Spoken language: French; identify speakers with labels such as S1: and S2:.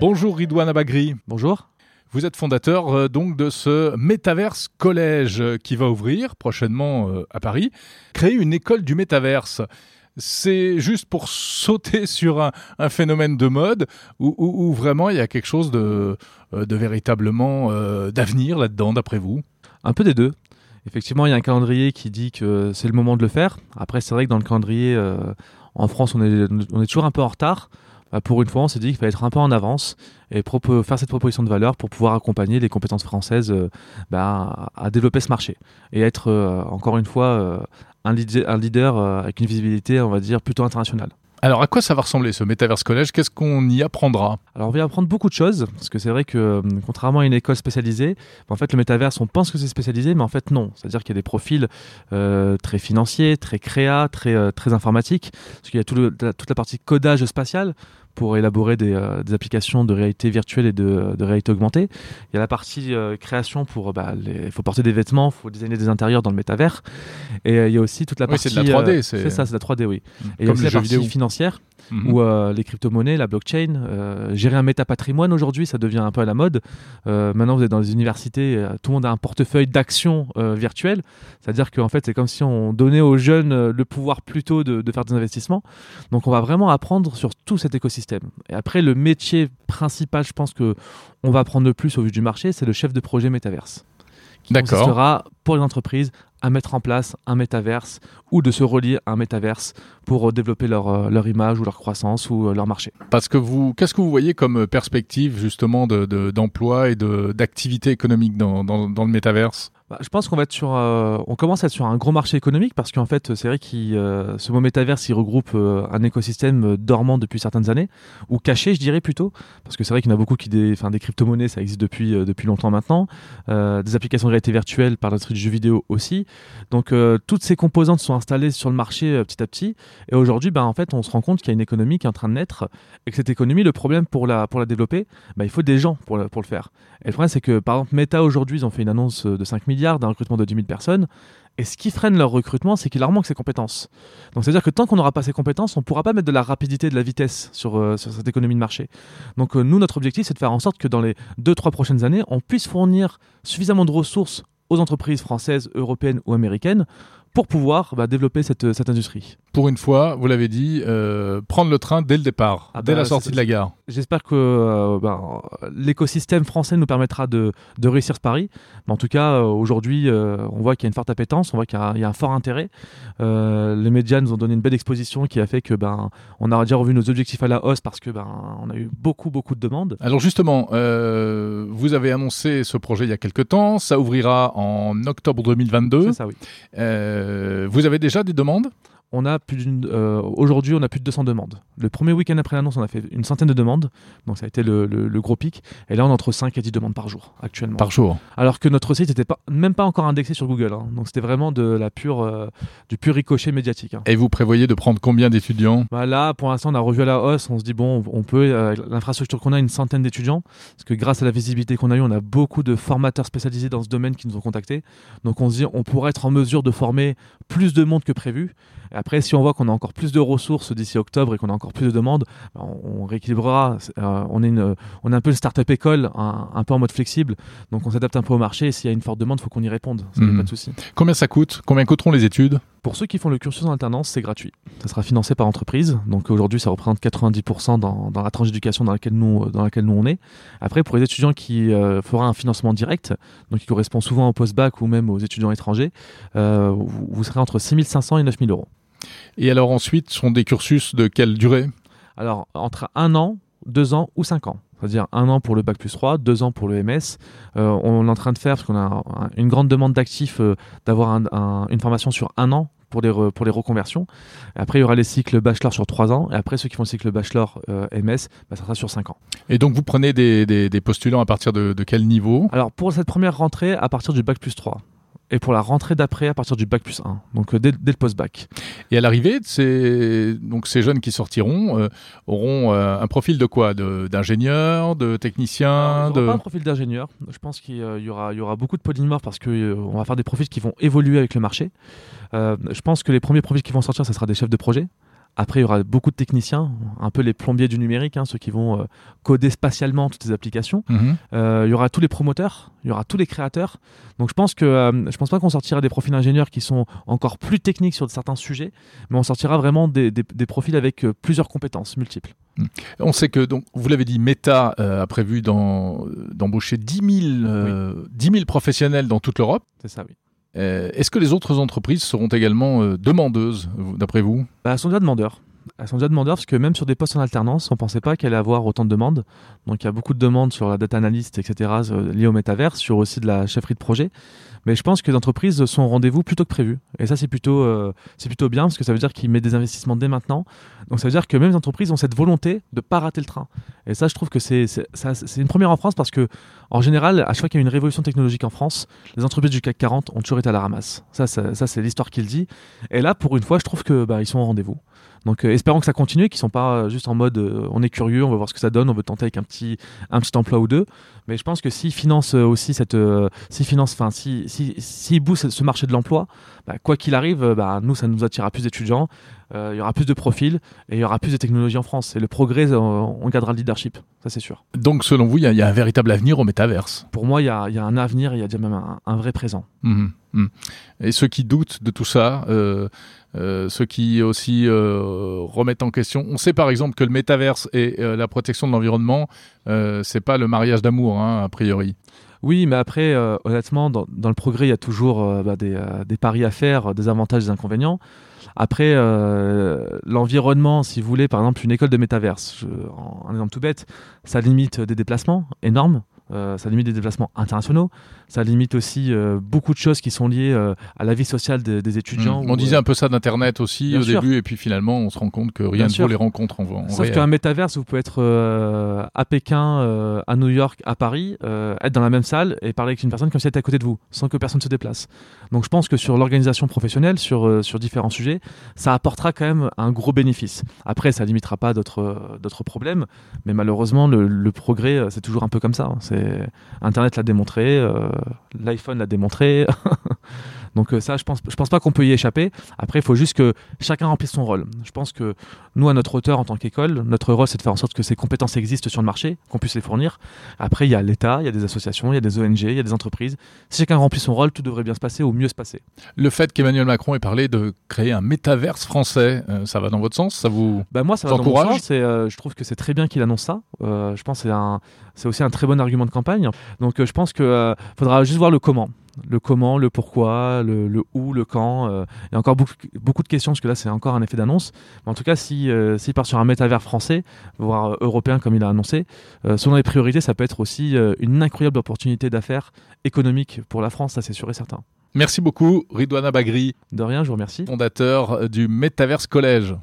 S1: Bonjour Ridouane Abagri.
S2: Bonjour.
S1: Vous êtes fondateur euh, donc de ce Metaverse Collège euh, qui va ouvrir prochainement euh, à Paris. Créer une école du Metaverse, c'est juste pour sauter sur un, phénomène de mode ou, vraiment il y a quelque chose de, de véritablement d'avenir là-dedans d'après vous?
S2: Un peu des deux. Effectivement, il y a un calendrier qui dit que c'est le moment de le faire. Après, c'est vrai que dans le calendrier, en France, on est, toujours un peu en retard. Bah, pour une fois, on s'est dit qu'il fallait être un peu en avance et faire cette proposition de valeur pour pouvoir accompagner les compétences françaises euh, bah, à développer ce marché et être, euh, encore une fois, euh, un leader avec une visibilité, on va dire, plutôt internationale.
S1: Alors, à quoi ça va ressembler ce Metaverse Collège? Qu'est-ce qu'on y apprendra?
S2: Alors, on va y apprendre beaucoup de choses, parce que c'est vrai que, contrairement à une école spécialisée, en fait, le Metaverse, on pense que c'est spécialisé, mais en fait, non. C'est-à-dire qu'il y a des profils très financiers, très créa, très, très informatiques, parce qu'il y a toute la partie codage spatial pour élaborer euh, des, applications de réalité virtuelle et de, réalité augmentée. Il y a la partie euh, création pour, bah, il faut porter des vêtements, il faut designer des intérieurs dans le métavers. Et euh, il y a aussi toute la partie.
S1: c'est de la 3D.
S2: c'est ça, c'est de la 3D, oui. Mmh. Et il y a aussi la partie financière Mhm. ou euh, les crypto-monnaies, la blockchain. Euh, gérer un métapatrimoine aujourd'hui, ça devient un peu à la mode. Euh, maintenant, vous êtes dans les universités, tout le monde a un portefeuille d'actions virtuelles. C'est-à-dire qu'en fait, c'est comme si on donnait aux jeunes le pouvoir plutôt de, de faire des investissements. Donc, on va vraiment apprendre sur tout cet écosystème. Et après, le métier principal, je pense que on va apprendre le plus au vu du marché, c'est le chef de projet métaverse qui consistera pour les entreprises à mettre en place un métaverse ou de se relier à un métaverse pour euh, développer leur, euh, leur image ou leur croissance ou euh, leur marché.
S1: Parce que vous, qu'est-ce que vous voyez comme perspective justement d'emploi de, et d'activité économique dans, dans, dans le métaverse?
S2: Bah, je pense qu'on va être sur, euh, on commence à être sur un gros marché économique parce qu'en fait, c'est vrai que euh, ce mot métaverse, il regroupe euh, un écosystème dormant depuis certaines années ou caché, je dirais plutôt, parce que c'est vrai qu'il y en a beaucoup qui, des, des crypto-monnaies, ça existe depuis depuis longtemps maintenant, des applications de réalité virtuelle par l'industrie du jeu vidéo aussi. Donc toutes ces composantes sont installées sur le marché petit à petit. Et aujourd'hui, bah, en fait, on se rend compte qu'il y a une économie qui est en train de naître et que cette économie, le problème pour la pour la développer, bah, il faut des gens pour pour le faire. Et le problème, c'est que par exemple, Meta aujourd'hui, ils ont fait une annonce de 5 d'un recrutement de 10 000 personnes. Et ce qui freine leur recrutement, c'est qu'il leur manque ces compétences. Donc c'est-à-dire que tant qu'on n'aura pas ces compétences, on ne pourra pas mettre de la rapidité, de la vitesse sur, euh, cette économie de marché. Donc euh, nous, notre objectif, c'est de faire en sorte que dans les 2-3 prochaines années, on puisse fournir suffisamment de ressources aux entreprises françaises, européennes ou américaines pour pouvoir bah, développer cette, cette, industrie.
S1: Pour une fois, vous l'avez dit, euh, prendre le train dès le départ, ah dès bah, la sortie de la gare.
S2: J'espère que euh, bah, l'écosystème français nous permettra de, de, réussir ce pari. Mais en tout cas, euh, aujourd'hui, on voit qu'il y a une forte appétence, on voit qu'il y, y, a un fort intérêt. les médias nous ont donné une belle exposition qui a fait que ben, on a déjà revu nos objectifs à la hausse parce que ben, on a eu beaucoup, beaucoup de demandes.
S1: Alors justement, vous avez annoncé ce projet il y a quelques temps, ça ouvrira en octobre 2022.
S2: C'est ça, oui.
S1: Vous avez déjà des demandes?
S2: On a plus euh, aujourd'hui, on a plus de 200 demandes. Le premier week-end après l'annonce, on a fait une centaine de demandes, donc ça a été le, gros pic. Et là, on a entre 5 et 10 demandes par jour actuellement.
S1: Par jour.
S2: Alors que notre site n'était pas, même pas encore indexé sur Google, hein. donc c'était vraiment de la pure, euh, du pur ricochet médiatique. Hein.
S1: Et vous prévoyez de prendre combien d'étudiants?
S2: Bah Là, pour l'instant, on a revu à la hausse. On se dit bon, on peut, euh, l'infrastructure qu'on a, une centaine d'étudiants, parce que grâce à la visibilité qu'on a eu, on a beaucoup de formateurs spécialisés dans ce domaine qui nous ont contactés. Donc on se dit, on pourrait être en mesure de former plus de monde que prévu. Après, si on voit qu'on a encore plus de ressources d'ici octobre et qu'on a encore plus de demandes, ben, on, rééquilibrera. Euh, on, est une, on est un peu une start-up école, un, peu en mode flexible. Donc on s'adapte un peu au marché. Et s'il y a une forte demande, il faut qu'on y réponde. Ça mmh. pas de souci.
S1: Combien ça coûte? Combien coûteront les études?
S2: Pour ceux qui font le cursus en alternance, c'est gratuit. Ça sera financé par entreprise. Donc aujourd'hui, ça représente 90% dans, dans, la tranche d'éducation dans laquelle nous, dans laquelle nous on est. Après, pour les étudiants qui euh, feront un financement direct, donc qui correspond souvent au post-bac ou même aux étudiants étrangers, euh, vous, vous serez entre 6500 et 9000 euros.
S1: Et alors ensuite, sont des cursus de quelle durée?
S2: Alors, entre un an, deux ans ou cinq ans. C'est-à-dire un an pour le bac plus 3, deux ans pour le MS. Euh, on est en train de faire, parce qu'on a une grande demande d'actifs, euh, d'avoir une formation sur un an pour les, pour les reconversions. après, il y aura les cycles bachelor sur trois ans. Et après, ceux qui font le cycle bachelor euh, MS, bah, ça sera sur cinq ans.
S1: Et donc, vous prenez des, des, postulants à partir de, de quel niveau?
S2: Alors, pour cette première rentrée, à partir du bac plus 3. Et pour la rentrée d'après à partir du bac plus 1, donc dès, le post-bac.
S1: Et à l'arrivée, ces, donc ces jeunes qui sortiront auront un profil de quoi? D'ingénieur, de, technicien
S2: de... Pas un profil d'ingénieur. Je pense qu'il y, aura, il y aura beaucoup de polymorphes parce qu'on va faire des profils qui vont évoluer avec le marché. je pense que les premiers profils qui vont sortir, ce sera des chefs de projet. Après, il y aura beaucoup de techniciens, un peu les plombiers du numérique, hein, ceux qui vont euh, coder spatialement toutes ces applications. Mhm. Euh, il y aura tous les promoteurs, il y aura tous les créateurs. Donc, je pense que euh, je pense pas qu'on sortira des profils d'ingénieurs qui sont encore plus techniques sur certains sujets, mais on sortira vraiment des, profils avec plusieurs compétences multiples.
S1: Mhm. On sait que, donc, vous l'avez dit, Meta a prévu d'embaucher 10 000 professionnels dans toute l'Europe.
S2: C'est ça, oui.
S1: Euh, est-ce que les autres entreprises seront également euh, demandeuses, d'après vous?
S2: Bah, Elles sont déjà demandeurs. Elles sont déjà demandeurs parce que même sur des postes en alternance, on ne pensait pas qu'il allait avoir autant de demandes. Donc il y a beaucoup de demandes sur la data analyst, etc., euh, liées au métavers, sur aussi de la chefferie de projet. Mais je pense que les entreprises sont au rendez-vous plutôt que prévu. Et ça, c'est plutôt, euh, plutôt bien parce que ça veut dire qu'ils mettent des investissements dès maintenant. Donc ça veut dire que même les entreprises ont cette volonté de ne pas rater le train. Et ça, je trouve que c'est, une première en France parce que, en général, à chaque fois qu'il y a une révolution technologique en France, les entreprises du CAC 40 ont toujours été à la ramasse. Ça, ça, c'est l'histoire qui le dit. Et là, pour une fois, je trouve que bah, sont au rendez-vous. Donc euh, espérons que ça continue, qu'ils sont pas euh, juste en mode euh, on est curieux, on veut voir ce que ça donne, on veut tenter avec un petit un petit emploi ou deux. Mais je pense que s'ils financent aussi cette s'ils financent enfin si si boostent ce marché de l'emploi, bah, quoi qu'il arrive, bah, nous ça nous attirera plus d'étudiants, il y aura plus de profils et il y aura plus de technologies en France. Et le progrès, on gardera le leadership, ça c'est sûr.
S1: Donc selon vous, il y, a un véritable avenir au métaverse?
S2: Pour moi, il y a, y a, un avenir, il y a déjà même un, vrai présent.
S1: Mmh, mmh. Et ceux qui doutent de tout ça, euh, ceux qui aussi euh, remettent en question. On sait par exemple que le métaverse et euh, la protection de l'environnement, c'est pas le mariage d'amour, hein, a priori.
S2: Oui, mais après, honnêtement, dans, le progrès, il y a toujours bah, des, des, paris à faire, des avantages, des inconvénients. Après, l'environnement, si vous voulez, par exemple, une école de métaverse, un exemple tout bête, ça limite des déplacements énormes. Euh, ça limite des déplacements internationaux, ça limite aussi euh, beaucoup de choses qui sont liées euh, à la vie sociale des étudiants.
S1: Mmh. On disait un peu ça d'Internet aussi au début, et puis finalement on se rend compte que rien ne vaut les rencontres en, en
S2: Sauf qu'un métaverse, vous pouvez être à Pékin, à New York, à Paris, être dans la même salle et parler avec une personne comme si elle était à côté de vous, sans que personne se déplace. Donc je pense que sur l'organisation professionnelle, sur, sur différents sujets, ça apportera quand même un gros bénéfice. Après, ça limitera pas d'autres problèmes, mais malheureusement, le, le progrès, c'est toujours un peu comme ça. Hein. C'est Internet l'a démontré, euh, l'iPhone l'a démontré. Donc euh, ça, je pense, je pense pas qu'on peut y échapper. Après, il faut juste que chacun remplisse son rôle. Je pense que nous, à notre hauteur en tant qu'école, notre rôle, c'est de faire en sorte que ces compétences existent sur le marché, qu'on puisse les fournir. Après, il y a l'État, il y a des associations, il y a des ONG, il y a des entreprises. Si chacun remplit son rôle, tout devrait bien se passer ou mieux se passer.
S1: Le fait qu'Emmanuel Macron ait parlé de créer un métaverse français, euh, ça va dans votre sens? Ça vous
S2: bah moi, ça va encourage dans mon sens. Et, euh, je trouve que c'est très bien qu'il annonce ça. je pense que c'est aussi un très bon argument de campagne. Donc, je pense qu'il faudra juste voir le comment le comment, le pourquoi, le, où, le quand. Euh, il y a encore beaucoup, beaucoup, de questions, parce que là, c'est encore un effet d'annonce. Mais en tout cas, s'il si, euh, part sur un métavers français, voire euh, européen, comme il a annoncé, selon les priorités, ça peut être aussi une incroyable opportunité d'affaires économiques pour la France, ça c'est sûr et certain.
S1: Merci beaucoup, Ridwana Bagri.
S2: De rien, je vous remercie.
S1: Fondateur du Metaverse Collège.